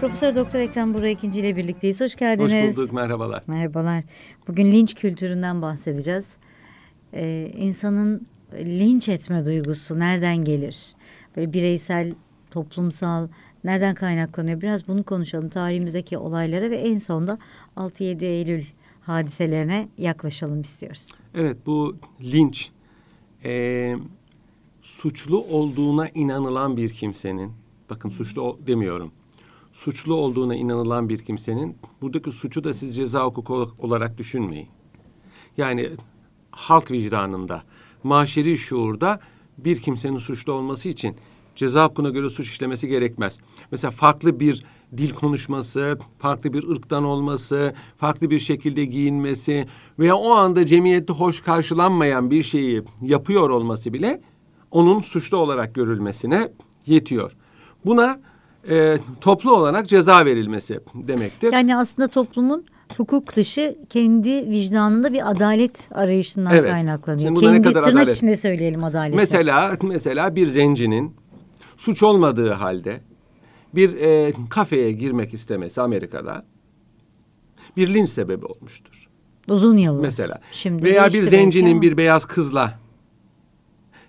Profesör Doktor Ekrem Burak ikinci ile birlikteyiz. Hoş geldiniz. Hoş bulduk, merhabalar. Merhabalar. Bugün linç kültüründen bahsedeceğiz. Ee, insanın linç etme duygusu nereden gelir? Böyle bireysel, toplumsal, nereden kaynaklanıyor? Biraz bunu konuşalım. Tarihimizdeki olaylara ve en sonda 6-7 Eylül hadiselerine yaklaşalım istiyoruz. Evet, bu linç e, suçlu olduğuna inanılan bir kimsenin, bakın suçlu demiyorum, suçlu olduğuna inanılan bir kimsenin buradaki suçu da siz ceza hukuku olarak düşünmeyin. Yani halk vicdanında, maşeri şuurda bir kimsenin suçlu olması için ceza hukukuna göre suç işlemesi gerekmez. Mesela farklı bir dil konuşması, farklı bir ırktan olması, farklı bir şekilde giyinmesi veya o anda cemiyette hoş karşılanmayan bir şeyi yapıyor olması bile onun suçlu olarak görülmesine yetiyor. Buna e, toplu olarak ceza verilmesi demektir. Yani aslında toplumun hukuk dışı kendi vicdanında bir adalet arayışından evet. kaynaklanıyor. Şimdi kendi tırnak adalet? içinde söyleyelim adalet. Mesela mesela bir zencinin suç olmadığı halde bir e, kafeye girmek istemesi Amerika'da bir linç sebebi olmuştur. Uzun yıllar. Mesela. Şimdi veya bir zencinin bir beyaz kızla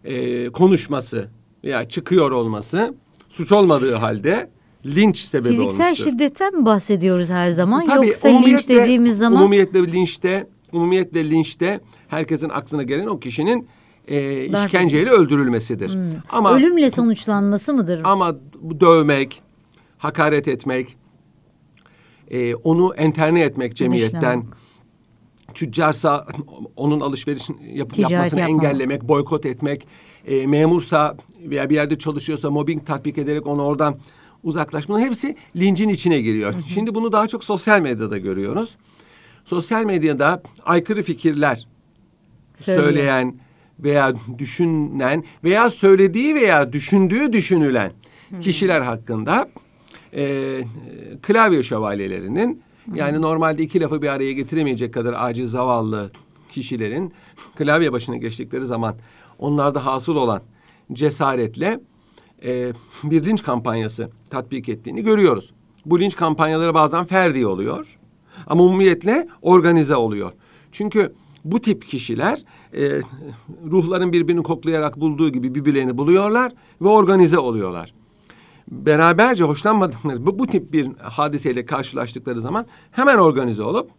e, konuşması veya çıkıyor olması suç olmadığı halde linç sebebi Fiziksel olmuştur. Fiziksel şiddetten mi bahsediyoruz her zaman Tabii, yoksa linç dediğimiz zaman? Umumiyetle linçte, umumiyetle linçte herkesin aklına gelen o kişinin e, işkenceyle öldürülmesidir. Hmm. Ama ölümle sonuçlanması mıdır? Ama dövmek, hakaret etmek, e, onu enterne etmek cemiyetten, tüccarsa onun alışveriş yap, yapmasını yapma. engellemek, boykot etmek, e, memursa veya bir yerde çalışıyorsa mobbing tatbik ederek onu oradan uzaklaşmanın hepsi lincin içine giriyor. Hı hı. Şimdi bunu daha çok sosyal medyada görüyoruz. Sosyal medyada aykırı fikirler Söyle. söyleyen veya düşünen veya söylediği veya düşündüğü düşünülen hı. kişiler hakkında e, klavye şövalyelerinin hı. yani normalde iki lafı bir araya getiremeyecek kadar aciz zavallı kişilerin klavye başına geçtikleri zaman onlarda hasıl olan cesaretle e, bir linç kampanyası tatbik ettiğini görüyoruz. Bu linç kampanyaları bazen ferdi oluyor ama umumiyetle organize oluyor. Çünkü bu tip kişiler e, ruhların birbirini koklayarak bulduğu gibi birbirlerini buluyorlar ve organize oluyorlar. Beraberce hoşlanmadıkları bu, bu tip bir hadiseyle karşılaştıkları zaman hemen organize olup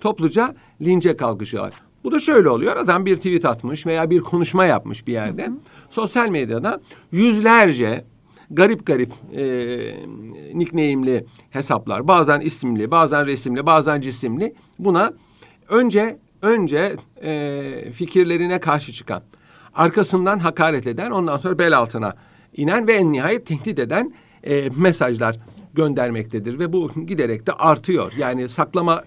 topluca lince kalkışıyorlar. Bu da şöyle oluyor. Adam bir tweet atmış veya bir konuşma yapmış bir yerde. Hı hı. Sosyal medyada yüzlerce garip garip e, nickname'li hesaplar, bazen isimli, bazen resimli, bazen cisimli buna önce önce e, fikirlerine karşı çıkan, arkasından hakaret eden, ondan sonra bel altına inen ve en nihayet tehdit eden e, mesajlar göndermektedir ve bu giderek de artıyor. Yani saklama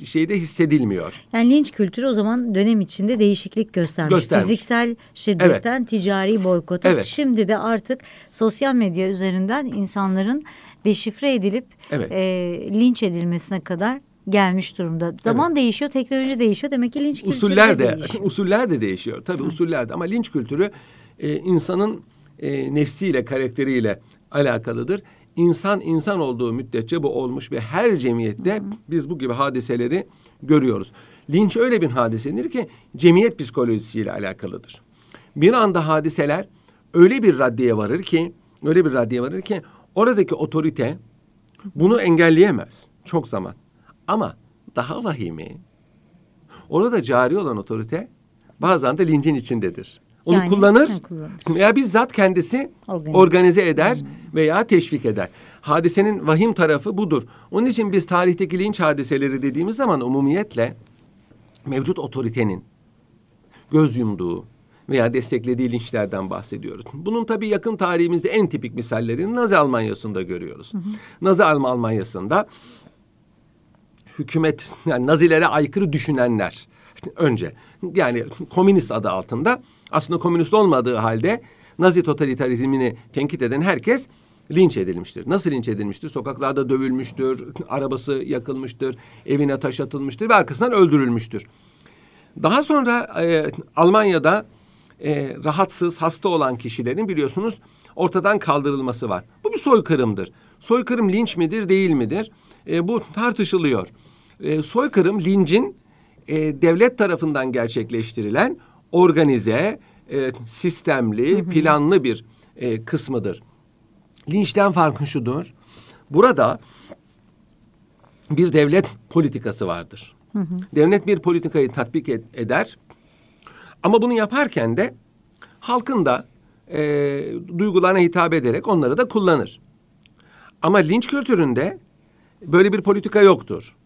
e, şeyde hissedilmiyor. Yani linç kültürü o zaman dönem içinde değişiklik göstermiş. göstermiş. Fiziksel şiddetten evet. ticari boykota. Evet. Şimdi de artık sosyal medya üzerinden insanların deşifre edilip evet. e, linç edilmesine kadar gelmiş durumda. Zaman evet. değişiyor, teknoloji değişiyor. Demek ki linç kültürü usuller de, değişiyor. Usuller de değişiyor. Tabii Hı. usuller de ama linç kültürü e, insanın e, nefsiyle, karakteriyle alakalıdır. İnsan insan olduğu müddetçe bu olmuş ve her cemiyette Hı. biz bu gibi hadiseleri görüyoruz. Linç öyle bir hadisedir ki cemiyet psikolojisiyle alakalıdır. Bir anda hadiseler öyle bir raddeye varır ki, öyle bir raddeye varır ki oradaki otorite bunu engelleyemez çok zaman. Ama daha vahimi orada cari olan otorite bazen de lincin içindedir. Onu yani, kullanır, kullanır veya bizzat kendisi organize, organize eder hmm. veya teşvik eder. Hadisenin vahim tarafı budur. Onun için biz tarihteki linç hadiseleri dediğimiz zaman umumiyetle mevcut otoritenin göz yumduğu veya desteklediği linçlerden bahsediyoruz. Bunun tabii yakın tarihimizde en tipik misallerini Nazi Almanya'sında görüyoruz. Hı hı. Nazi Almanya'sında hükümet yani Nazilere aykırı düşünenler önce yani komünist adı altında aslında komünist olmadığı halde Nazi totalitarizmini tenkit eden herkes linç edilmiştir. Nasıl linç edilmiştir? Sokaklarda dövülmüştür, arabası yakılmıştır, evine taş atılmıştır ve arkasından öldürülmüştür. Daha sonra e, Almanya'da e, rahatsız, hasta olan kişilerin biliyorsunuz ortadan kaldırılması var. Bu bir soykırımdır. Soykırım linç midir değil midir? E, bu tartışılıyor. E, soykırım lincin e, devlet tarafından gerçekleştirilen organize, e, sistemli, planlı bir e, kısmıdır. Linçten farkı şudur. Burada bir devlet politikası vardır. Hı hı. Devlet bir politikayı tatbik ed- eder. Ama bunu yaparken de halkın da e, duygularına hitap ederek onları da kullanır. Ama linç kültüründe böyle bir politika yoktur.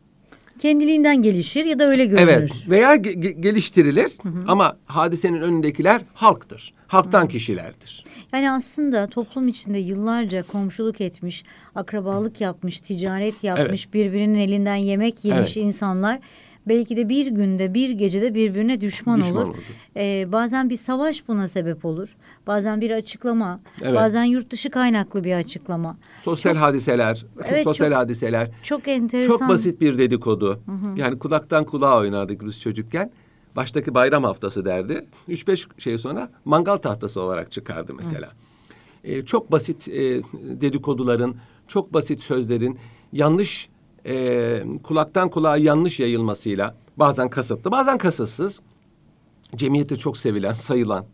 Kendiliğinden gelişir ya da öyle görünür. Evet veya ge- geliştirilir hı hı. ama hadisenin önündekiler halktır. Halktan hı. kişilerdir. Yani aslında toplum içinde yıllarca komşuluk etmiş, akrabalık yapmış, ticaret yapmış, evet. birbirinin elinden yemek yemiş evet. insanlar belki de bir günde bir gecede birbirine düşman, düşman olur. Ee, bazen bir savaş buna sebep olur. Bazen bir açıklama, evet. bazen yurt dışı kaynaklı bir açıklama. Sosyal çok, hadiseler, evet, sosyal çok, hadiseler. Çok enteresan. Çok basit bir dedikodu. Hı hı. Yani kulaktan kulağa oynardık biz çocukken. Baştaki bayram haftası derdi. Üç beş şey sonra mangal tahtası olarak çıkardı mesela. Ee, çok basit e, dedikoduların, çok basit sözlerin yanlış e, kulaktan kulağa yanlış yayılmasıyla bazen kasıtlı bazen kasıtsız cemiyette çok sevilen, sayılan,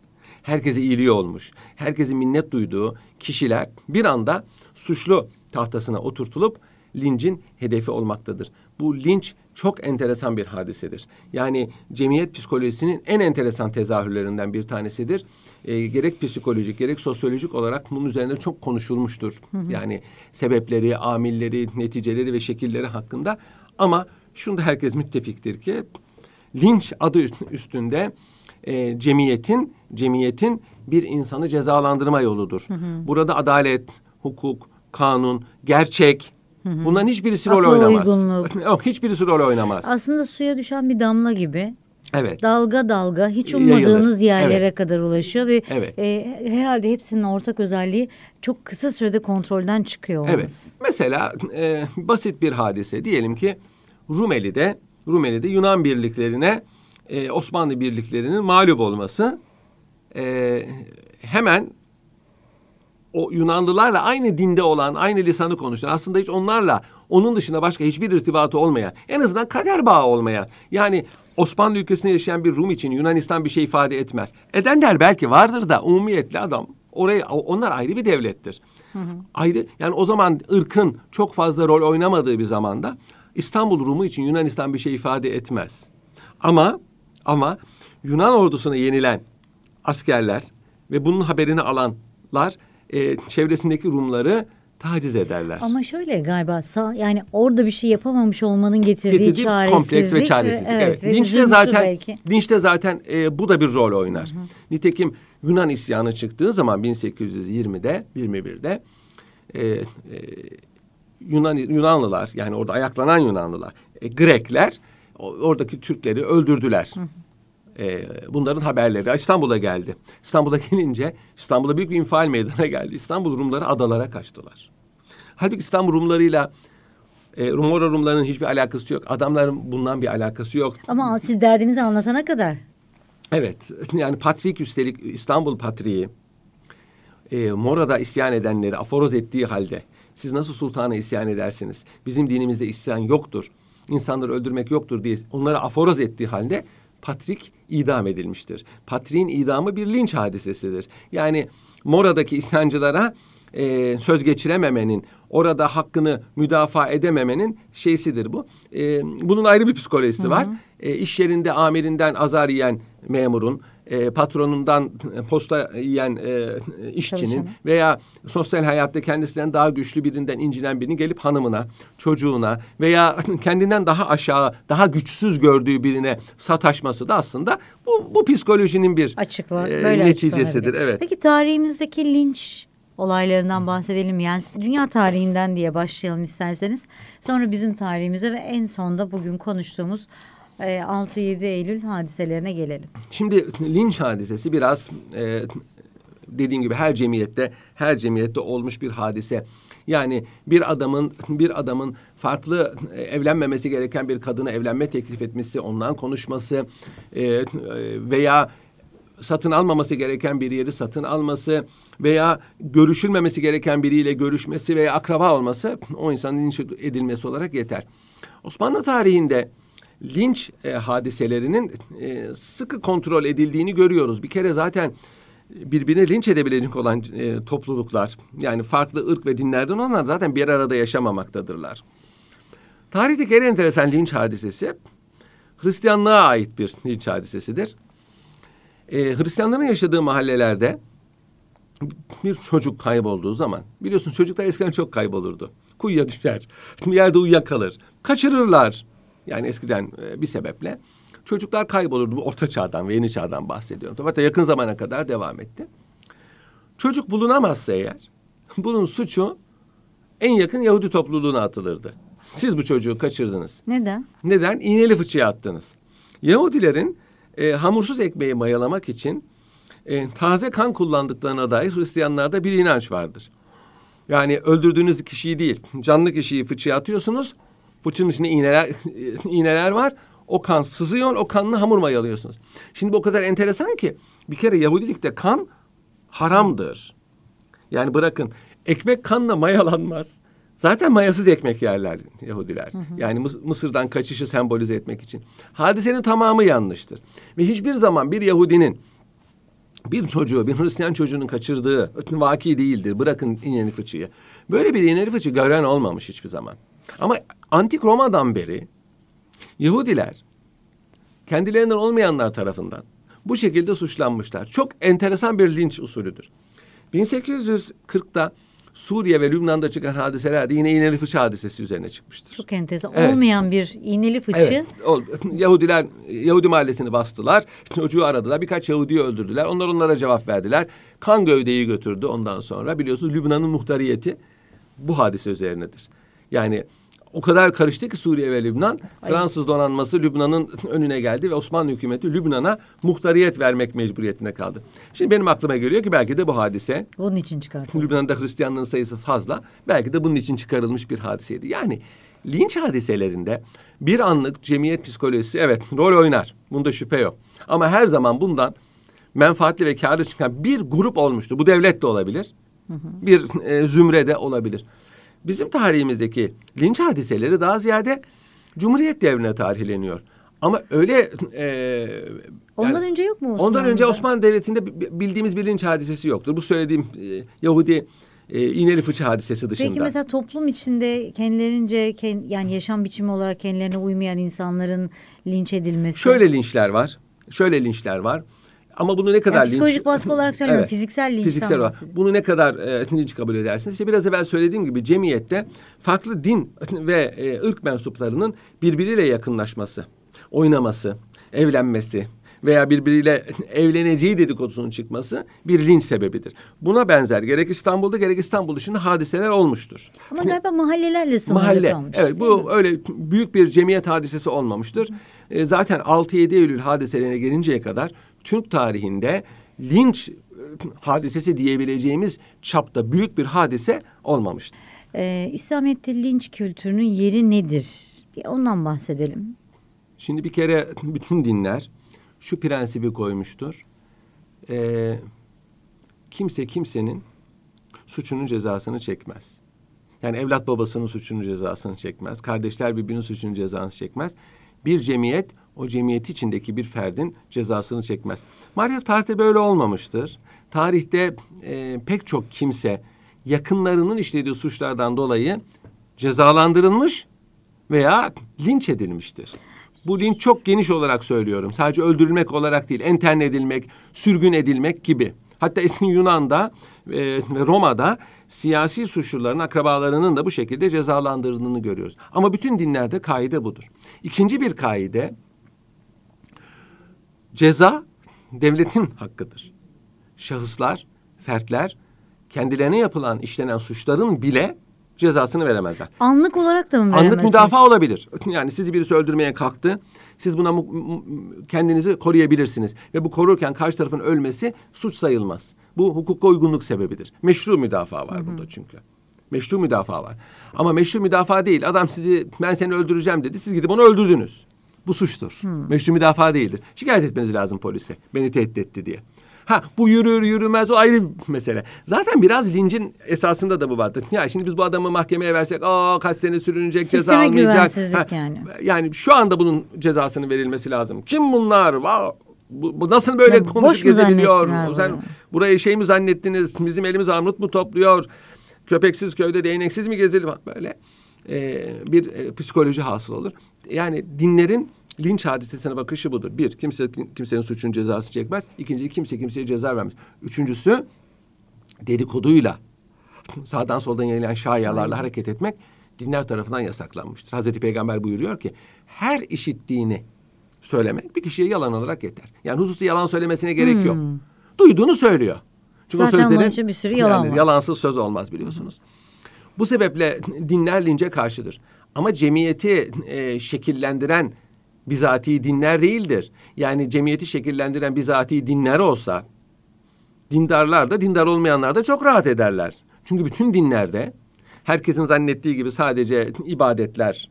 herkese iyiliği olmuş, herkesin minnet duyduğu kişiler bir anda suçlu tahtasına oturtulup lincin hedefi olmaktadır. Bu linç çok enteresan bir hadisedir. Yani cemiyet psikolojisinin en enteresan tezahürlerinden bir tanesidir. E, gerek psikolojik gerek sosyolojik olarak bunun üzerinde çok konuşulmuştur. Hı hı. Yani sebepleri, amilleri, neticeleri ve şekilleri hakkında. Ama şunda herkes müttefiktir ki linç adı üstünde e, cemiyetin cemiyetin bir insanı cezalandırma yoludur. Hı hı. Burada adalet, hukuk, kanun, gerçek Hı Bunların hiçbirisi rol oynamaz. Yok hiçbirisi rol oynamaz. Aslında suya düşen bir damla gibi. Evet. Dalga dalga hiç ummadığınız Yayılır. yerlere evet. kadar ulaşıyor ve evet. e, herhalde hepsinin ortak özelliği çok kısa sürede kontrolden çıkıyor olması. Evet. Mesela e, basit bir hadise diyelim ki Rumeli'de Rumeli'de Yunan birliklerine e, Osmanlı birliklerinin mağlup olması e, hemen o Yunanlılarla aynı dinde olan, aynı lisanı konuşan, aslında hiç onlarla onun dışında başka hiçbir irtibatı olmayan, en azından kader bağı olmayan. Yani Osmanlı ülkesinde yaşayan bir Rum için Yunanistan bir şey ifade etmez. Edenler belki vardır da umumiyetle adam orayı onlar ayrı bir devlettir. Hı hı. Ayrı yani o zaman ırkın çok fazla rol oynamadığı bir zamanda İstanbul Rumu için Yunanistan bir şey ifade etmez. Ama ama Yunan ordusuna yenilen askerler ve bunun haberini alanlar e, çevresindeki Rumları taciz ederler. Ama şöyle galiba sağ, yani orada bir şey yapamamış olmanın getirdiği, getirdiği çaresizlik. kompleks ve çaresizlik. Ve, evet, evet. Linçte zaten belki. linçte zaten e, bu da bir rol oynar. Hı hı. Nitekim Yunan isyanı çıktığı zaman 1820'de 21'de e, e, Yunan Yunanlılar yani orada ayaklanan Yunanlılar, e, Grekler oradaki Türkleri öldürdüler. Hı hı. E, bunların haberleri İstanbul'a geldi. İstanbul'a gelince İstanbul'a büyük bir infial meydana geldi. İstanbul Rumları adalara kaçtılar. Halbuki İstanbul Rumlarıyla e, Rumora Rumların hiçbir alakası yok. Adamların bundan bir alakası yok. Ama siz derdinizi anlatana kadar. Evet. Yani Patrik üstelik İstanbul Patriği e, Mora'da isyan edenleri aforoz ettiği halde siz nasıl sultana isyan edersiniz? Bizim dinimizde isyan yoktur. İnsanları öldürmek yoktur diye onları aforoz ettiği halde Patrik idam edilmiştir. Patriğin idamı bir linç hadisesidir. Yani Mora'daki isyancılara e, söz geçirememenin, orada hakkını müdafaa edememenin şeysidir bu. E, bunun ayrı bir psikolojisi hı hı. var. E, iş yerinde amirinden azar yiyen memurun, e, patronundan posta yiyen e, işçinin Çalışanı. veya sosyal hayatta kendisinden daha güçlü birinden incinen birini gelip hanımına, çocuğuna veya kendinden daha aşağı, daha güçsüz gördüğü birine sataşması da aslında bu, bu psikolojinin bir Açıkla, e, böyle neticesidir. Evet. Peki tarihimizdeki linç olaylarından bahsedelim. Yani dünya tarihinden diye başlayalım isterseniz. Sonra bizim tarihimize ve en sonda bugün konuştuğumuz 6-7 e, Eylül hadiselerine gelelim. Şimdi linç hadisesi biraz e, dediğim gibi her cemiyette her cemiyette olmuş bir hadise. Yani bir adamın bir adamın farklı e, evlenmemesi gereken bir kadına evlenme teklif etmesi, ondan konuşması e, veya satın almaması gereken bir yeri satın alması veya görüşülmemesi gereken biriyle görüşmesi veya akraba olması o insanın linç edilmesi olarak yeter. Osmanlı tarihinde linç e, hadiselerinin e, sıkı kontrol edildiğini görüyoruz. Bir kere zaten birbirine linç edebilecek olan e, topluluklar yani farklı ırk ve dinlerden olanlar zaten bir arada yaşamamaktadırlar. Tarihteki en enteresan linç hadisesi Hristiyanlığa ait bir linç hadisesidir. Ee, Hristiyanların yaşadığı mahallelerde bir çocuk kaybolduğu zaman biliyorsun çocuklar eskiden çok kaybolurdu. Kuyuya düşer, yerde uyuyakalır, kaçırırlar. Yani eskiden e, bir sebeple çocuklar kaybolurdu. Bu orta çağdan ve yeni çağdan bahsediyorum. Hatta yakın zamana kadar devam etti. Çocuk bulunamazsa eğer bunun suçu en yakın Yahudi topluluğuna atılırdı. Siz bu çocuğu kaçırdınız. Neden? Neden? İğneli fıçıya attınız. Yahudilerin e, hamursuz ekmeği mayalamak için e, taze kan kullandıklarına dair Hristiyanlarda bir inanç vardır. Yani öldürdüğünüz kişiyi değil, canlı kişiyi fıçıya atıyorsunuz. Fıçının içinde iğneler, iğneler var. O kan sızıyor, o kanlı hamur mayalıyorsunuz. Şimdi bu o kadar enteresan ki bir kere Yahudilikte kan haramdır. Yani bırakın ekmek kanla mayalanmaz. Zaten mayasız ekmek yerler Yahudiler. Hı hı. Yani Mısır'dan kaçışı sembolize etmek için. Hadisenin tamamı yanlıştır. Ve hiçbir zaman bir Yahudinin bir çocuğu, bir Hristiyan çocuğunun kaçırdığı vaki değildir. Bırakın iğneli fıçıyı. Böyle bir iğneli fıçı gören olmamış hiçbir zaman. Ama antik Roma'dan beri Yahudiler kendilerinden olmayanlar tarafından bu şekilde suçlanmışlar. Çok enteresan bir linç usulüdür. 1840'da Suriye ve Lübnan'da çıkan hadiselerde yine iğneli fıçı hadisesi üzerine çıkmıştır. Çok enteresan. Evet. Olmayan bir iğneli fıçı. Evet. O, Yahudiler Yahudi mahallesini bastılar. Çocuğu aradılar. Birkaç Yahudi'yi öldürdüler. Onlar onlara cevap verdiler. Kan gövdeyi götürdü ondan sonra. Biliyorsunuz Lübnan'ın muhtariyeti bu hadise üzerinedir. Yani o kadar karıştı ki Suriye ve Lübnan. Ay. Fransız donanması Lübnan'ın önüne geldi ve Osmanlı hükümeti Lübnan'a muhtariyet vermek mecburiyetinde kaldı. Şimdi benim aklıma geliyor ki belki de bu hadise... Bunun için çıkartıldı. Lübnan'da Hristiyanlığın sayısı fazla. Belki de bunun için çıkarılmış bir hadiseydi. Yani linç hadiselerinde bir anlık cemiyet psikolojisi evet rol oynar. Bunda şüphe yok. Ama her zaman bundan menfaatli ve kârlı çıkan bir grup olmuştu. Bu devlet de olabilir. Hı hı. Bir e, zümre de olabilir. Bizim tarihimizdeki linç hadiseleri daha ziyade Cumhuriyet devrine tarihleniyor. Ama öyle e, ondan yani, önce yok mu Osmanlı'da? Ondan önce Osmanlı Devleti'nde bildiğimiz bir linç hadisesi yoktur. Bu söylediğim e, Yahudi e, iğneli fıçı hadisesi dışında. Peki mesela toplum içinde kendilerince yani yaşam biçimi olarak kendilerine uymayan insanların linç edilmesi. Şöyle linçler var. Şöyle linçler var. Ama bunu ne kadar yani psikolojik linç... baskı olarak söylemiyorum. Evet, fiziksel linçten fiziksel olarak. Bunu ne kadar e, linç kabul edersiniz? İşte biraz evvel söylediğim gibi cemiyette farklı din ve e, ırk mensuplarının birbiriyle yakınlaşması, oynaması, evlenmesi veya birbiriyle evleneceği dedikodusunun çıkması bir linç sebebidir. Buna benzer gerek İstanbul'da gerek İstanbul dışında hadiseler olmuştur. Ama galiba mahallelerle sınırlı Mahalle, kalmış. Evet bu mi? öyle büyük bir cemiyet hadisesi olmamıştır. E, zaten 6-7 Eylül hadiselerine gelinceye kadar Türk tarihinde linç e, hadisesi diyebileceğimiz çapta büyük bir hadise olmamıştır. Ee, İslamiyet'te linç kültürünün yeri nedir? Bir ondan bahsedelim. Şimdi bir kere bütün dinler şu prensibi koymuştur. Ee, kimse kimsenin suçunun cezasını çekmez. Yani evlat babasının suçunun cezasını çekmez. Kardeşler birbirinin suçunun cezasını çekmez. Bir cemiyet o cemiyet içindeki bir ferdin cezasını çekmez. Maalesef tarihte böyle olmamıştır. Tarihte e, pek çok kimse yakınlarının işlediği suçlardan dolayı cezalandırılmış veya linç edilmiştir. Bu linç çok geniş olarak söylüyorum. Sadece öldürülmek olarak değil, enterne edilmek, sürgün edilmek gibi. Hatta eski Yunan'da e, ve Roma'da siyasi suçluların akrabalarının da bu şekilde cezalandırıldığını görüyoruz. Ama bütün dinlerde kaide budur. İkinci bir kaide Ceza devletin hakkıdır. Şahıslar, fertler kendilerine yapılan işlenen suçların bile cezasını veremezler. Anlık olarak da mı veremezsiniz? Anlık müdafaa olabilir. Yani sizi birisi öldürmeye kalktı. Siz buna kendinizi koruyabilirsiniz. Ve bu korurken karşı tarafın ölmesi suç sayılmaz. Bu hukuka uygunluk sebebidir. Meşru müdafaa var Hı-hı. burada çünkü. Meşru müdafaa var. Ama meşru müdafaa değil. Adam sizi ben seni öldüreceğim dedi. Siz gidip onu öldürdünüz. Bu suçtur. Hmm. Meşru müdafaa değildir. Şikayet etmeniz lazım polise. Beni tehdit etti diye. Ha bu yürür yürümez o ayrı bir mesele. Zaten biraz lincin esasında da bu vardır. Ya şimdi biz bu adamı mahkemeye versek aa kaç sene sürünecek Sisteme ceza almayacak. Ha, yani. Yani şu anda bunun cezasının verilmesi lazım. Kim bunlar? Wow. Bu, bu nasıl böyle Ya konuşup gezebiliyor? Sen bunu? burayı şey mi zannettiniz? Bizim elimiz armut mu topluyor? Köpeksiz köyde değneksiz mi gezilir? Böyle e, bir e, psikoloji hasıl olur. Yani dinlerin linç hadisesine bakışı budur. Bir, kimse kimsenin suçun cezası çekmez. İkinci, kimse kimseye ceza vermez. Üçüncüsü, dedikoduyla sağdan soldan yayılan şayalarla hareket etmek dinler tarafından yasaklanmıştır. Hazreti Peygamber buyuruyor ki her işittiğini söylemek bir kişiye yalan olarak yeter. Yani hususi yalan söylemesine gerek yok. Duyduğunu söylüyor. Çünkü o Hmm. Zaten sözlerin onun için bir sürü yalan yani var. yalansız söz olmaz biliyorsunuz. Bu sebeple dinler lince karşıdır. Ama cemiyeti e, şekillendiren bizatihi dinler değildir. Yani cemiyeti şekillendiren bizatihi dinler olsa dindarlar da dindar olmayanlar da çok rahat ederler. Çünkü bütün dinlerde herkesin zannettiği gibi sadece ibadetler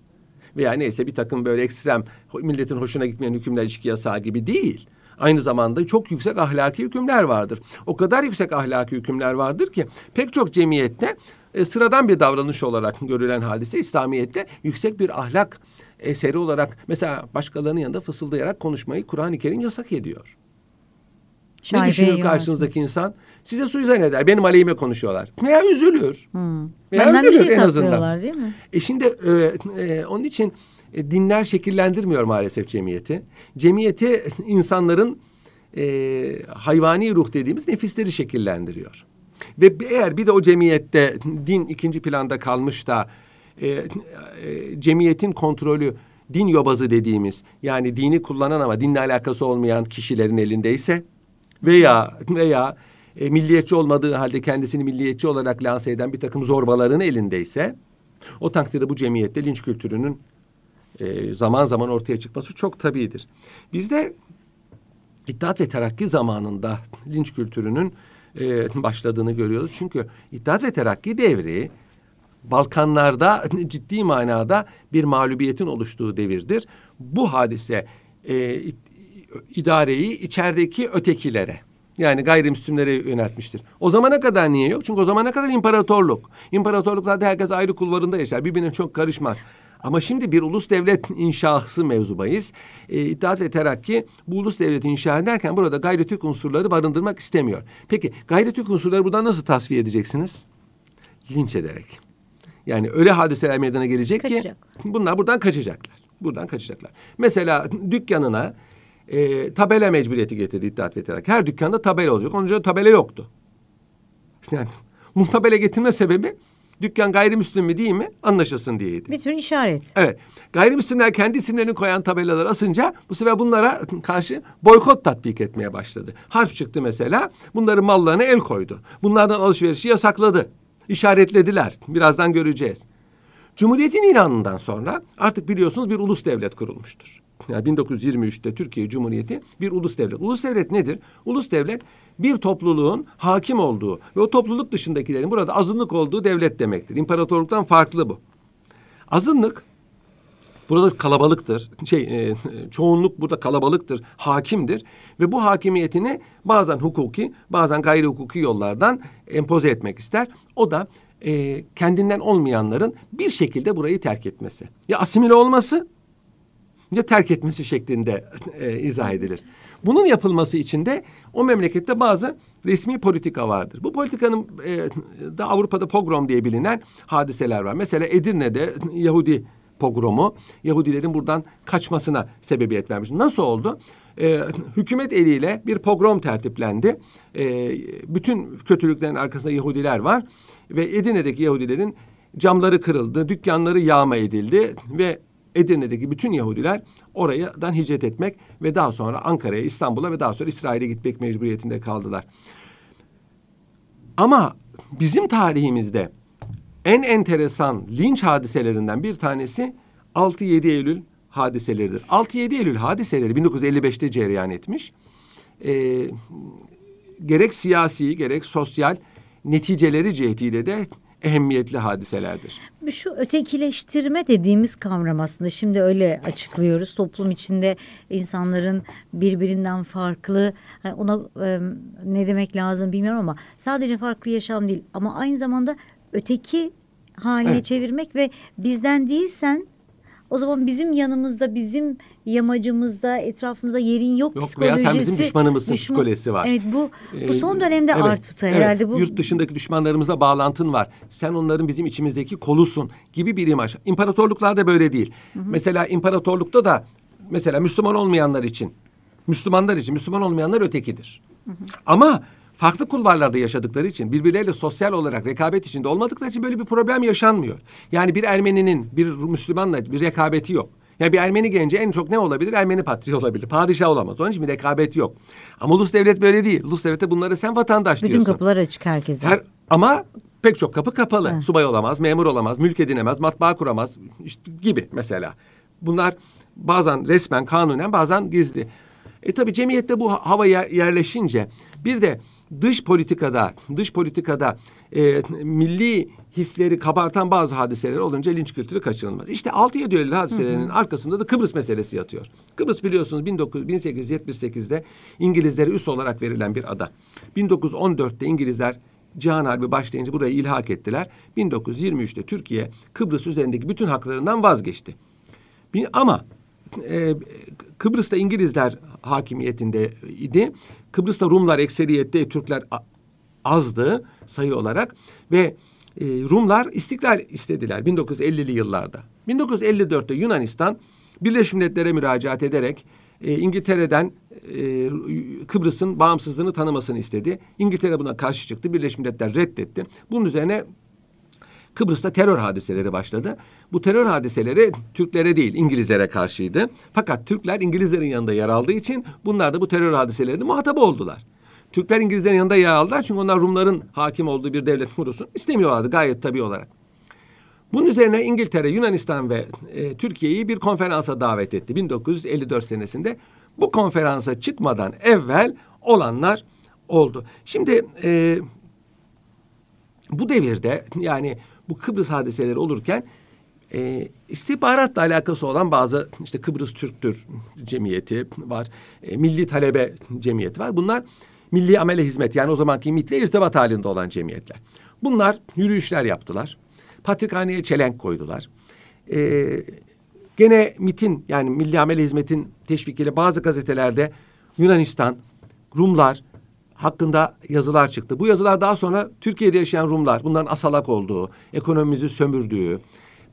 veya neyse bir takım böyle ekstrem milletin hoşuna gitmeyen hükümler içki yasağı gibi değil. Aynı zamanda çok yüksek ahlaki hükümler vardır. O kadar yüksek ahlaki hükümler vardır ki pek çok cemiyette e, sıradan bir davranış olarak görülen hadise İslamiyet'te yüksek bir ahlak eseri olarak mesela başkalarının yanında fısıldayarak konuşmayı Kur'an-ı Kerim yasak ediyor. Ne Şaibeyi düşünür karşınızdaki insan? Size suizan eder. Benim aleyhime konuşuyorlar. Veya üzülür. Hmm. Veya Benden bir üzülür şey en azından. değil mi? E şimdi e, e, onun için e, dinler şekillendirmiyor maalesef cemiyeti. Cemiyeti insanların e, hayvani ruh dediğimiz nefisleri şekillendiriyor. Ve eğer bir de o cemiyette din ikinci planda kalmış da e, e, cemiyetin kontrolü din yobazı dediğimiz yani dini kullanan ama dinle alakası olmayan kişilerin elindeyse veya veya e, milliyetçi olmadığı halde kendisini milliyetçi olarak lanse eden bir takım zorbaların elindeyse o takdirde bu cemiyette linç kültürünün e, zaman zaman ortaya çıkması çok tabidir. Bizde İttihat ve Terakki zamanında linç kültürünün e, başladığını görüyoruz. Çünkü İttihat ve Terakki devri Balkanlarda ciddi manada bir mağlubiyetin oluştuğu devirdir. Bu hadise e, idareyi içerideki ötekilere yani gayrimüslimlere yöneltmiştir. O zamana kadar niye yok? Çünkü o zamana kadar imparatorluk. İmparatorluklarda herkes ayrı kulvarında yaşar. Birbirine çok karışmaz. Ama şimdi bir ulus devlet inşası mevzubayız. E, İttihat ve Terakki bu ulus devleti inşa ederken burada gayri Türk unsurları barındırmak istemiyor. Peki gayri Türk unsurları buradan nasıl tasfiye edeceksiniz? Linç ederek. Yani öyle hadiseler meydana gelecek ki Kaçacak. bunlar buradan kaçacaklar. Buradan kaçacaklar. Mesela dükkanına e, tabela mecburiyeti getirdi İttihat ve Terakki. Her dükkanda tabela olacak. Onun önce tabela yoktu. Yani bu tabela getirme sebebi dükkan gayrimüslim mi değil mi anlaşılsın diyeydi. Bir tür işaret. Evet. Gayrimüslimler kendi isimlerini koyan tabelalar asınca bu sefer bunlara karşı boykot tatbik etmeye başladı. Harp çıktı mesela. Bunların mallarına el koydu. Bunlardan alışverişi yasakladı. İşaretlediler. Birazdan göreceğiz. Cumhuriyetin ilanından sonra artık biliyorsunuz bir ulus devlet kurulmuştur. Yani 1923'te Türkiye Cumhuriyeti bir ulus devlet. Ulus devlet nedir? Ulus devlet bir topluluğun hakim olduğu ve o topluluk dışındakilerin burada azınlık olduğu devlet demektir. İmparatorluktan farklı bu. Azınlık burada kalabalıktır. Şey, e, çoğunluk burada kalabalıktır, hakimdir ve bu hakimiyetini bazen hukuki, bazen gayri hukuki yollardan empoze etmek ister. O da e, kendinden olmayanların bir şekilde burayı terk etmesi. Ya asimile olması ya terk etmesi şeklinde e, izah edilir. Bunun yapılması için de o memlekette bazı resmi politika vardır. Bu politikanın e, da Avrupa'da pogrom diye bilinen hadiseler var. Mesela Edirne'de Yahudi pogromu Yahudilerin buradan kaçmasına sebebiyet vermiş. Nasıl oldu? E, hükümet eliyle bir pogrom tertiplendi. E, bütün kötülüklerin arkasında Yahudiler var ve Edirne'deki Yahudilerin camları kırıldı, dükkanları yağma edildi ve Edirne'deki bütün Yahudiler oradan hicret etmek ve daha sonra Ankara'ya, İstanbul'a ve daha sonra İsrail'e gitmek mecburiyetinde kaldılar. Ama bizim tarihimizde en enteresan linç hadiselerinden bir tanesi 6-7 Eylül hadiseleridir. 6-7 Eylül hadiseleri 1955'te cereyan etmiş. Ee, gerek siyasi gerek sosyal neticeleri cihetiyle de ehemmiyetli hadiselerdir. Şu ötekileştirme dediğimiz kavram aslında şimdi öyle açıklıyoruz. Toplum içinde insanların birbirinden farklı hani ona e, ne demek lazım bilmiyorum ama sadece farklı yaşam değil ama aynı zamanda öteki haline evet. çevirmek ve bizden değilsen o zaman bizim yanımızda, bizim yamacımızda, etrafımızda yerin yok, yok psikolojisi. Veya sen bizim düşmanımızsın düşman, psikolojisi var. Evet bu bu son dönemde evet, arttı herhalde. Evet, bu... Yurt dışındaki düşmanlarımızla bağlantın var. Sen onların bizim içimizdeki kolusun gibi bir imaj. İmparatorluklarda böyle değil. Hı hı. Mesela imparatorlukta da mesela Müslüman olmayanlar için, Müslümanlar için Müslüman olmayanlar ötekidir. Hı hı. Ama farklı kulvarlarda yaşadıkları için birbirleriyle sosyal olarak rekabet içinde olmadıkları için böyle bir problem yaşanmıyor. Yani bir Ermeninin bir Müslümanla bir rekabeti yok. Yani bir Ermeni genci en çok ne olabilir? Ermeni patriği olabilir. Padişah olamaz. Onun için bir rekabet yok. Ama ulus devlet böyle değil. Ulus devlette bunları sen vatandaş Bütün diyorsun. Bütün kapılar açık herkese. Her, ama pek çok kapı kapalı. Hı. Subay olamaz, memur olamaz, mülk edinemez, matbaa kuramaz işte gibi mesela. Bunlar bazen resmen kanunen bazen gizli. E tabi cemiyette bu hava yer, yerleşince bir de dış politikada dış politikada e, milli hisleri kabartan bazı hadiseler olunca linç kültürü kaçınılmaz. İşte 6-7 Eylül hadiselerinin hı hı. arkasında da Kıbrıs meselesi yatıyor. Kıbrıs biliyorsunuz 19, 1878'de İngilizlere üs olarak verilen bir ada. 1914'te İngilizler Cihan Harbi başlayınca burayı ilhak ettiler. 1923'te Türkiye Kıbrıs üzerindeki bütün haklarından vazgeçti. Ama e, Kıbrıs'ta İngilizler hakimiyetinde idi. Kıbrıs'ta Rumlar ekseriyette, Türkler azdı sayı olarak ve e, Rumlar istiklal istediler 1950'li yıllarda. 1954'te Yunanistan Birleşmiş Milletler'e müracaat ederek e, İngiltere'den e, Kıbrıs'ın bağımsızlığını tanımasını istedi. İngiltere buna karşı çıktı. Birleşmiş Milletler reddetti. Bunun üzerine Kıbrıs'ta terör hadiseleri başladı. Bu terör hadiseleri Türklere değil İngilizlere karşıydı. Fakat Türkler İngilizlerin yanında yer aldığı için bunlar da bu terör hadiselerini muhatap oldular. Türkler İngilizlerin yanında yer aldılar çünkü onlar Rumların hakim olduğu bir devlet kurulsun istemiyorlardı gayet tabii olarak. Bunun üzerine İngiltere, Yunanistan ve e, Türkiye'yi bir konferansa davet etti 1954 senesinde. Bu konferansa çıkmadan evvel olanlar oldu. Şimdi e, bu devirde yani bu Kıbrıs hadiseleri olurken e, istihbaratla alakası olan bazı işte Kıbrıs Türktür cemiyeti var, e, Milli Talebe cemiyeti var. Bunlar milli amele hizmet yani o zamanki MİT'le irtibat halinde olan cemiyetler. Bunlar yürüyüşler yaptılar. Patrikhaneye çelenk koydular. E, gene MİT'in yani Milli Amele Hizmet'in teşvikiyle bazı gazetelerde Yunanistan, Rumlar, hakkında yazılar çıktı. Bu yazılar daha sonra Türkiye'de yaşayan Rumlar, bunların asalak olduğu, ekonomimizi sömürdüğü,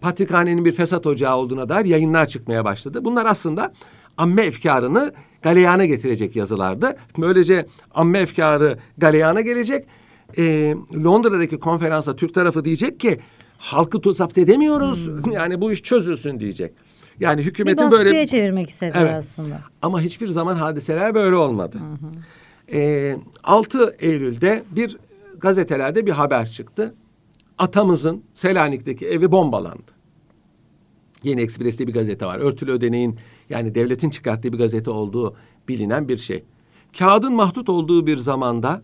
patrikhanenin bir fesat ocağı olduğuna dair yayınlar çıkmaya başladı. Bunlar aslında amme efkarını galeyana getirecek yazılardı. Böylece amme efkarı galeyana gelecek. E, Londra'daki konferansa Türk tarafı diyecek ki halkı zapt edemiyoruz. Hmm. Yani bu iş çözülsün diyecek. Yani hükümetin bir böyle çevirmek istediler evet. aslında. Ama hiçbir zaman hadiseler böyle olmadı. Hı hı. E, ee, 6 Eylül'de bir gazetelerde bir haber çıktı. Atamızın Selanik'teki evi bombalandı. Yeni Ekspres'te bir gazete var. Örtülü ödeneğin yani devletin çıkarttığı bir gazete olduğu bilinen bir şey. Kağıdın mahdut olduğu bir zamanda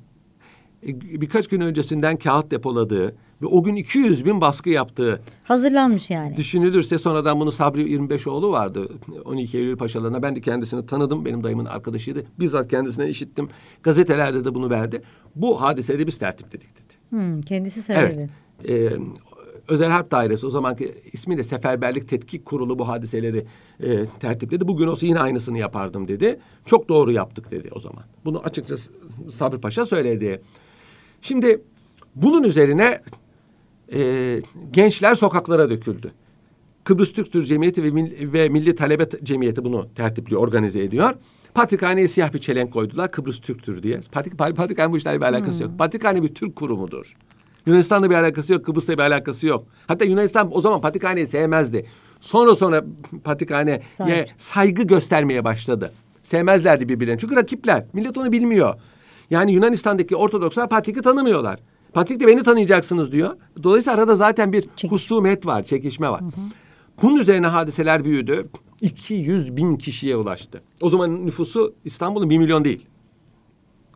e, birkaç gün öncesinden kağıt depoladığı ve o gün 200 bin baskı yaptığı hazırlanmış yani. Düşünülürse sonradan bunu Sabri 25 oğlu vardı 12 Eylül Paşalarına. Ben de kendisini tanıdım. Benim dayımın arkadaşıydı. Bizzat kendisine işittim. Gazetelerde de bunu verdi. Bu hadiseyi biz tertipledik dedi. Hmm, kendisi söyledi. Evet. Ee, Özel Harp Dairesi o zamanki ismiyle Seferberlik Tetkik Kurulu bu hadiseleri e, tertipledi. Bugün olsa yine aynısını yapardım dedi. Çok doğru yaptık dedi o zaman. Bunu açıkçası Sabri Paşa söyledi. Şimdi bunun üzerine e, gençler sokaklara döküldü. Kıbrıs Türk Türk Cemiyeti ve, Mil ve Milli Talebe Cemiyeti bunu tertipliyor, organize ediyor. Patrikhaneye siyah bir çelenk koydular. Kıbrıs Türktür diye. Patrik, Patrikhane bu işlerle bir alakası hmm. yok. Patikhane bir Türk kurumudur. Yunanistan'da bir alakası yok, Kıbrıs'ta bir alakası yok. Hatta Yunanistan o zaman Patrikhane'yi sevmezdi. Sonra sonra Patrikhane'ye saygı. saygı göstermeye başladı. Sevmezlerdi birbirlerini. Çünkü rakipler. Millet onu bilmiyor. Yani Yunanistan'daki Ortodokslar Patrik'i tanımıyorlar. Patrik de beni tanıyacaksınız diyor. Dolayısıyla arada zaten bir Çek. husumet var, çekişme var. Hı hı. Bunun üzerine hadiseler büyüdü. 200 bin kişiye ulaştı. O zaman nüfusu İstanbul'un bir milyon değil.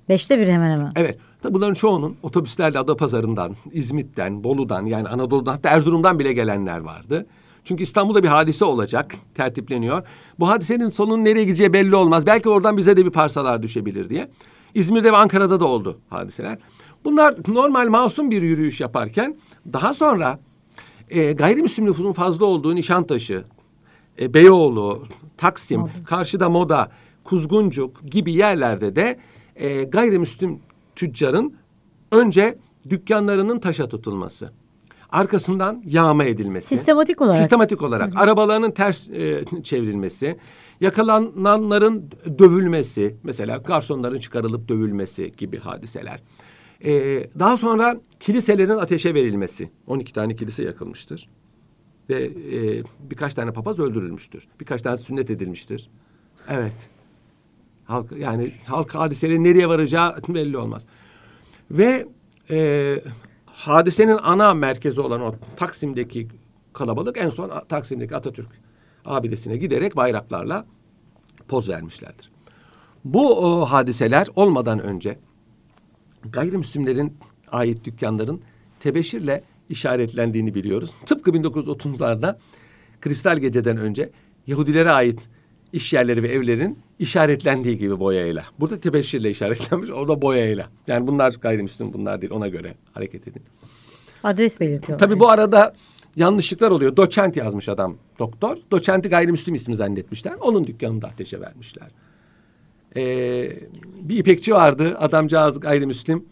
Beşte bir hemen hemen. Evet. Tabii bunların çoğunun otobüslerle Adapazarı'ndan, İzmit'ten, Bolu'dan yani Anadolu'dan hatta Erzurum'dan bile gelenler vardı. Çünkü İstanbul'da bir hadise olacak, tertipleniyor. Bu hadisenin sonunun nereye gideceği belli olmaz. Belki oradan bize de bir parçalar düşebilir diye. İzmir'de ve Ankara'da da oldu hadiseler. Bunlar normal masum bir yürüyüş yaparken daha sonra e, gayrimüslim nüfusun fazla olduğu Nişantaşı, e, Beyoğlu, Taksim, Moda. karşıda Moda, Kuzguncuk gibi yerlerde de e, gayrimüslim tüccarın önce dükkanlarının taşa tutulması. Arkasından yağma edilmesi. Sistematik olarak. Sistematik olarak. Hı. Arabalarının ters e, çevrilmesi. Yakalananların dövülmesi. Mesela garsonların çıkarılıp dövülmesi gibi hadiseler. Ee, daha sonra kiliselerin ateşe verilmesi. 12 tane kilise yakılmıştır. Ve e, birkaç tane papaz öldürülmüştür. Birkaç tane sünnet edilmiştir. Evet. Halk yani halk hadiseleri nereye varacağı belli olmaz. Ve e, hadisenin ana merkezi olan o Taksim'deki kalabalık en son Taksim'deki Atatürk abidesine giderek bayraklarla poz vermişlerdir. Bu o, hadiseler olmadan önce gayrimüslimlerin ait dükkanların tebeşirle işaretlendiğini biliyoruz. Tıpkı 1930'larda Kristal Gece'den önce Yahudilere ait iş yerleri ve evlerin işaretlendiği gibi boyayla. Burada tebeşirle işaretlenmiş, orada boyayla. Yani bunlar gayrimüslim bunlar değil, ona göre hareket edin. Adres belirtiyor. Tabii bu arada yanlışlıklar oluyor. Doçent yazmış adam doktor. Doçenti gayrimüslim ismi zannetmişler. Onun dükkanını da ateşe vermişler. Ee, bir ipekçi vardı. Adamcağız gayrimüslim.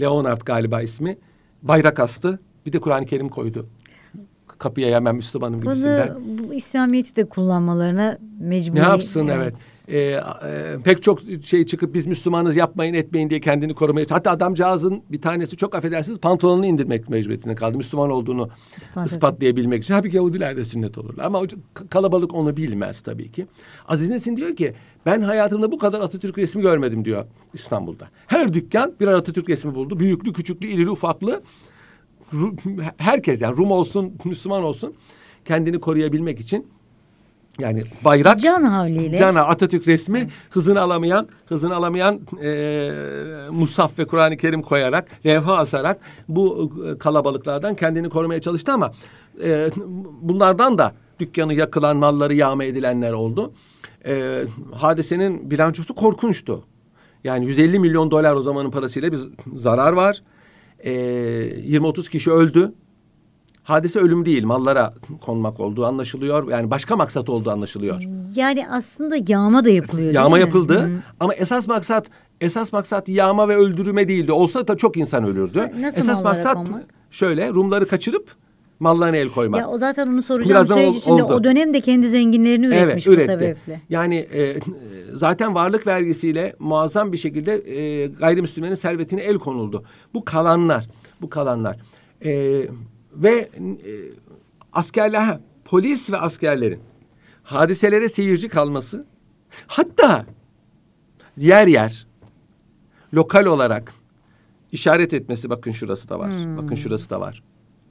Leonard galiba ismi. Bayrak astı. Bir de Kur'an-ı Kerim koydu kapıya hemen Müslümanım gibisinden. Bunu bu İslamiyet'i de kullanmalarına mecbur. Ne yapsın evet. evet. Ee, e, pek çok şey çıkıp biz Müslümanız yapmayın etmeyin diye kendini korumaya. Hatta adamcağızın bir tanesi çok affedersiniz pantolonunu indirmek mecburiyetinde kaldı. Müslüman olduğunu İspat ispatlayabilmek için. Halbuki Yahudiler de sünnet olurlar. Ama kalabalık onu bilmez tabii ki. Aziz Nesin diyor ki ben hayatımda bu kadar Atatürk resmi görmedim diyor İstanbul'da. Her dükkan bir Atatürk resmi buldu. Büyüklü, küçüklü, irili, ufaklı herkes yani Rum olsun, Müslüman olsun kendini koruyabilmek için yani bayrak can havliyle cana Atatürk resmi evet. hızını alamayan hızını alamayan e, Musaf ve Kur'an-ı Kerim koyarak levha asarak bu e, kalabalıklardan kendini korumaya çalıştı ama e, bunlardan da dükkanı yakılan malları yağma edilenler oldu. E, hadisenin bilançosu korkunçtu. Yani 150 milyon dolar o zamanın parasıyla bir zarar var e, ee, 20-30 kişi öldü. Hadise ölüm değil, mallara konmak olduğu anlaşılıyor. Yani başka maksat olduğu anlaşılıyor. Yani aslında yağma da yapılıyor. Yağma yapıldı Hı. ama esas maksat esas maksat yağma ve öldürme değildi. Olsa da çok insan ölürdü. Nasıl esas maksat konmak? şöyle Rumları kaçırıp mallarına el koymak. Ya o zaten onu soracağım. Birazdan Süreç içinde oldu. o dönem de kendi zenginlerini üretmiş evet, üretti. bu sebeple. Yani e, zaten varlık vergisiyle muazzam bir şekilde e, gayrimüslimlerin servetine el konuldu. Bu kalanlar bu kalanlar. E, ve e, askerler, polis ve askerlerin hadiselere seyirci kalması, hatta yer yer lokal olarak işaret etmesi bakın şurası da var, hmm. bakın şurası da var.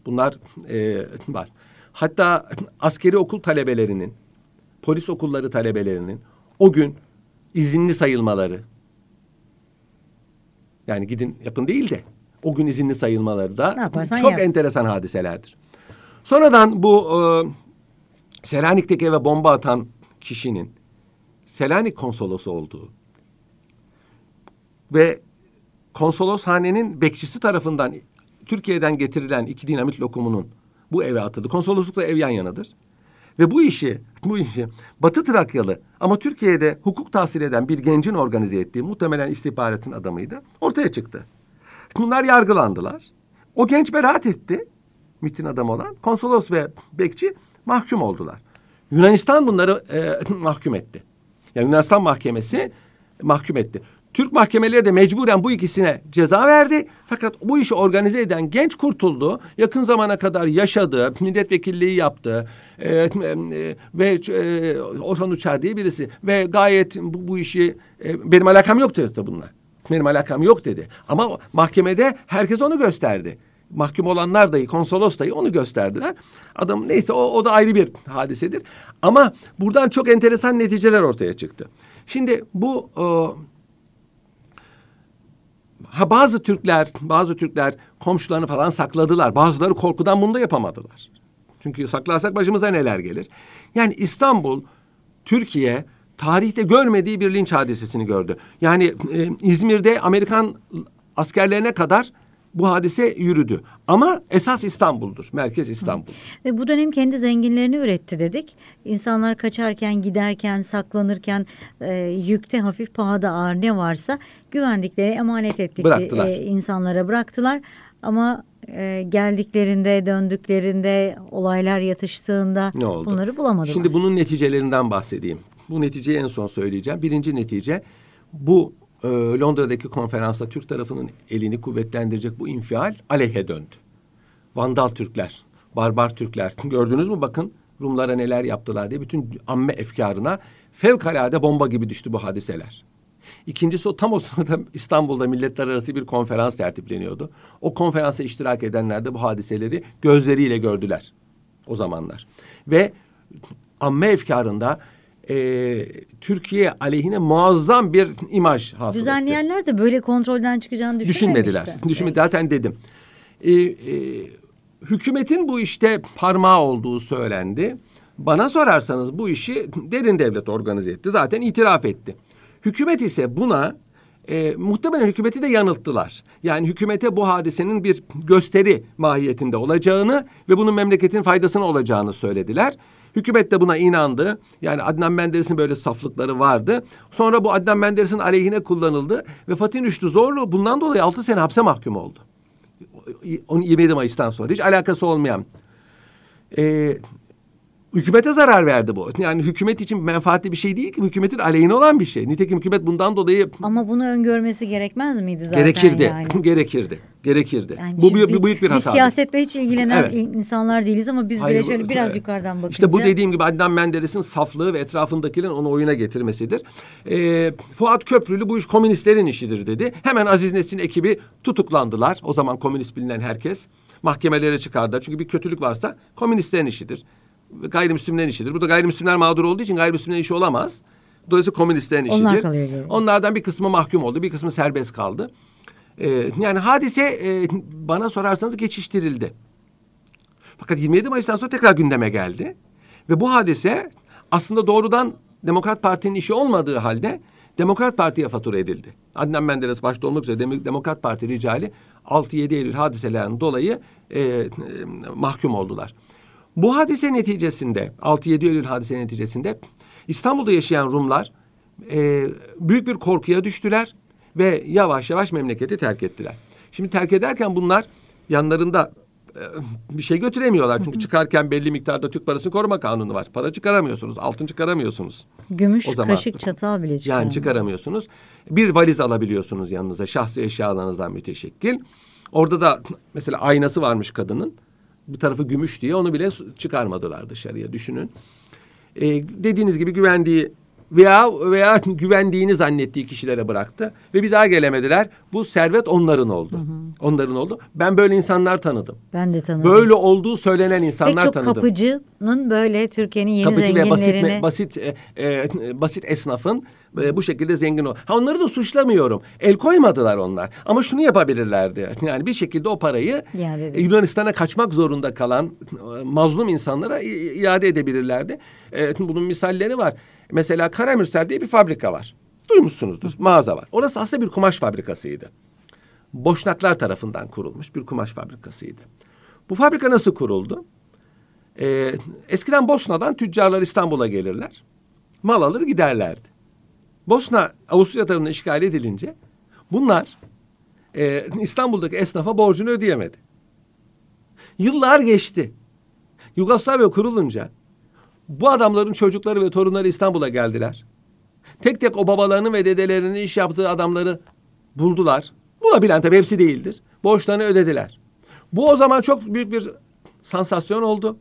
Bunlar e, var. Hatta askeri okul talebelerinin, polis okulları talebelerinin o gün izinli sayılmaları. Yani gidin yapın değil de o gün izinli sayılmaları da çok yap. enteresan hadiselerdir. Sonradan bu e, Selanik'teki eve bomba atan kişinin Selanik konsolosu olduğu ve konsoloshanenin bekçisi tarafından Türkiye'den getirilen iki dinamit lokumunun bu eve atıldı. Konsoloslukla ev yan yanadır. Ve bu işi, bu işi Batı Trakyalı ama Türkiye'de hukuk tahsil eden bir gencin organize ettiği muhtemelen istihbaratın adamıydı. Ortaya çıktı. Bunlar yargılandılar. O genç beraat etti. MIT'in adamı olan. Konsolos ve bekçi mahkum oldular. Yunanistan bunları e, mahkum etti. Yani Yunanistan mahkemesi mahkum etti. Türk mahkemeleri de mecburen bu ikisine ceza verdi. Fakat bu işi organize eden genç kurtuldu. Yakın zamana kadar yaşadı, milletvekilliği yaptı e, e, ve e, Orhan Uçar diye birisi. Ve gayet bu, bu işi e, benim alakam yok dedi bunlar. Benim alakam yok dedi. Ama mahkemede herkes onu gösterdi. Mahkum olanlar dahi, konsolos dahi onu gösterdiler. Adam neyse o, o da ayrı bir hadisedir. Ama buradan çok enteresan neticeler ortaya çıktı. Şimdi bu... O, ha bazı Türkler, bazı Türkler komşularını falan sakladılar. Bazıları korkudan bunu da yapamadılar. Çünkü saklarsak başımıza neler gelir. Yani İstanbul, Türkiye tarihte görmediği bir linç hadisesini gördü. Yani e, İzmir'de Amerikan askerlerine kadar bu hadise yürüdü. Ama esas İstanbul'dur. Merkez İstanbul'dur. Ve bu dönem kendi zenginlerini üretti dedik. İnsanlar kaçarken, giderken, saklanırken e, yükte hafif pahada ağır ne varsa güvendikleri, emanet ettikleri e, insanlara bıraktılar. Ama e, geldiklerinde, döndüklerinde, olaylar yatıştığında ne oldu? bunları bulamadılar. Şimdi bunun neticelerinden bahsedeyim. Bu neticeyi en son söyleyeceğim. Birinci netice bu e, Londra'daki konferansta Türk tarafının elini kuvvetlendirecek bu infial aleyhe döndü. Vandal Türkler, barbar Türkler gördünüz mü bakın Rumlara neler yaptılar diye bütün amme efkarına fevkalade bomba gibi düştü bu hadiseler. İkincisi o tam o sırada İstanbul'da milletler arası bir konferans tertipleniyordu. O konferansa iştirak edenler de bu hadiseleri gözleriyle gördüler o zamanlar. Ve amme efkarında e, Türkiye aleyhine muazzam bir imaj hasıl Düzenleyenler etti. de böyle kontrolden çıkacağını düşünmediler. Düşünmedi. Zaten dedim. E, e, hükümetin bu işte parmağı olduğu söylendi. Bana sorarsanız bu işi derin devlet organize etti. Zaten itiraf etti. Hükümet ise buna e, muhtemelen hükümeti de yanılttılar. Yani hükümete bu hadisenin bir gösteri mahiyetinde olacağını ve bunun memleketin faydasına olacağını söylediler. Hükümet de buna inandı. Yani Adnan Menderes'in böyle saflıkları vardı. Sonra bu Adnan Menderes'in aleyhine kullanıldı ve Fatih Rüştü Zorlu bundan dolayı altı sene hapse mahkum oldu. 27 Mayıs'tan sonra hiç alakası olmayan. Ee, Hükümete zarar verdi bu. Yani hükümet için menfaatli bir şey değil ki. Hükümetin aleyhine olan bir şey. Nitekim hükümet bundan dolayı... Ama bunu öngörmesi gerekmez miydi zaten Gerekirdi. Yani? gerekirdi. Gerekirdi. Yani bu bir büyük bir hata. Biz siyasetle hiç ilgilenen evet. insanlar değiliz ama biz Hayır, bile şöyle biraz evet. yukarıdan bakınca... İşte bu dediğim gibi Adnan Menderes'in saflığı ve etrafındakilerin onu oyuna getirmesidir. Ee, Fuat Köprülü bu iş komünistlerin işidir dedi. Hemen Aziz Nesin ekibi tutuklandılar. O zaman komünist bilinen herkes mahkemelere çıkardı. Çünkü bir kötülük varsa komünistlerin işidir gayrimüslimlerin işidir. Burada gayrimüslimler mağdur olduğu için gayrimüslimlerin işi olamaz. Dolayısıyla komünistlerin işidir. Onlar kalıyor Onlardan bir kısmı mahkum oldu, bir kısmı serbest kaldı. Ee, yani hadise e, bana sorarsanız geçiştirildi. Fakat 27 Mayıs'tan sonra tekrar gündeme geldi. Ve bu hadise aslında doğrudan Demokrat Parti'nin işi olmadığı halde Demokrat Parti'ye fatura edildi. Adnan Menderes başta olmak üzere Demokrat Parti ricali 6-7 Eylül hadiselerinin dolayı e, e, mahkum oldular. Bu hadise neticesinde 6-7 Eylül hadise neticesinde İstanbul'da yaşayan Rumlar e, büyük bir korkuya düştüler ve yavaş yavaş memleketi terk ettiler. Şimdi terk ederken bunlar yanlarında e, bir şey götüremiyorlar. Çünkü çıkarken belli miktarda Türk parasını koruma kanunu var. Para çıkaramıyorsunuz, altın çıkaramıyorsunuz. Gümüş, o zaman, kaşık, çatal bile çıkaramıyorsunuz. Yani çıkaramıyorsunuz. Bir valiz alabiliyorsunuz yanınıza şahsi eşyalarınızdan müteşekkil. Orada da mesela aynası varmış kadının bir tarafı gümüş diye onu bile çıkarmadılar dışarıya düşünün. Ee, dediğiniz gibi güvendiği veya veya güvendiğini zannettiği kişilere bıraktı ve bir daha gelemediler. Bu servet onların oldu. Hı hı. Onların oldu. Ben böyle insanlar tanıdım. Ben de tanıdım. Böyle olduğu söylenen insanlar Pek çok tanıdım. kapıcının böyle Türkiye'nin yeni Kapıcı zenginlerini... ve basit basit e, e, basit esnafın e, bu şekilde zengin ol. Ha onları da suçlamıyorum. El koymadılar onlar. Ama şunu yapabilirlerdi. Yani bir şekilde o parayı yani, e, Yunanistan'a kaçmak zorunda kalan e, mazlum insanlara iade edebilirlerdi. E, bunun misalleri var. Mesela Karamürsel diye bir fabrika var. Duymuşsunuzdur. Mağaza var. Orası aslında bir kumaş fabrikasıydı. Boşnaklar tarafından kurulmuş bir kumaş fabrikasıydı. Bu fabrika nasıl kuruldu? Ee, eskiden Bosna'dan tüccarlar İstanbul'a gelirler. Mal alır giderlerdi. Bosna Avusturya tarafından işgal edilince bunlar e, İstanbul'daki esnafa borcunu ödeyemedi. Yıllar geçti. Yugoslavya kurulunca bu adamların çocukları ve torunları İstanbul'a geldiler. Tek tek o babalarının ve dedelerinin iş yaptığı adamları buldular. Bulabilen tabii hepsi değildir. Borçlarını ödediler. Bu o zaman çok büyük bir sansasyon oldu.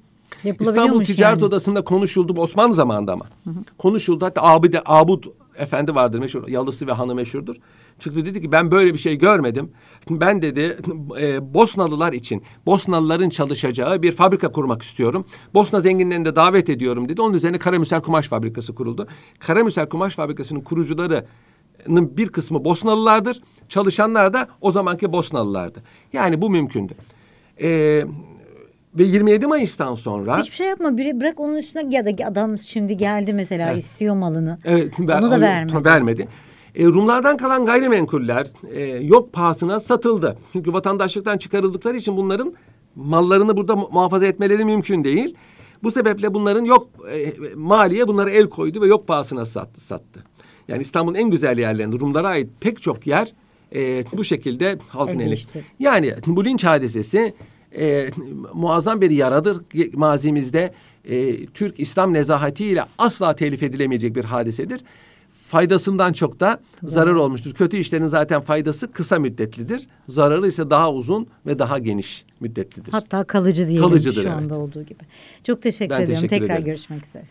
İstanbul Ticaret yani. Odası'nda konuşuldu. Osmanlı zamanında ama. Hı hı. Konuşuldu. Hatta Abide, Abud efendi vardır meşhur. Yalısı ve hanı meşhurdur. Çıktı dedi ki ben böyle bir şey görmedim. Ben dedi e, Bosnalılar için Bosnalıların çalışacağı bir fabrika kurmak istiyorum. Bosna zenginlerini de davet ediyorum dedi. Onun üzerine Karamüsel Kumaş Fabrikası kuruldu. Karamüsel Kumaş Fabrikası'nın kurucuları bir kısmı Bosnalılardır. Çalışanlar da o zamanki Bosnalılardı. Yani bu mümkündü. Ee, ve 27 Mayıs'tan sonra... Hiçbir şey yapma. Biri bırak onun üstüne ya da adam şimdi geldi mesela evet. istiyor malını. Evet. Onu da vermedi. Vermedi. E, Rumlardan kalan gayrimenkuller e, yok pahasına satıldı. Çünkü vatandaşlıktan çıkarıldıkları için bunların mallarını burada muhafaza etmeleri mümkün değil. Bu sebeple bunların yok e, maliye bunları el koydu ve yok pahasına sattı. sattı. Yani İstanbul'un en güzel yerlerinde Rumlara ait pek çok yer e, bu şekilde halkın eli. Yani bu linç hadisesi e, muazzam bir yaradır mazimizde. E, Türk İslam nezahatiyle asla telif edilemeyecek bir hadisedir. Faydasından çok da zarar, zarar olmuştur. Kötü işlerin zaten faydası kısa müddetlidir. Zararı ise daha uzun ve daha geniş müddetlidir. Hatta kalıcı diyelim Kalıcıdır, şu anda evet. olduğu gibi. Çok teşekkür ben ediyorum. Teşekkür Tekrar ederim. görüşmek üzere.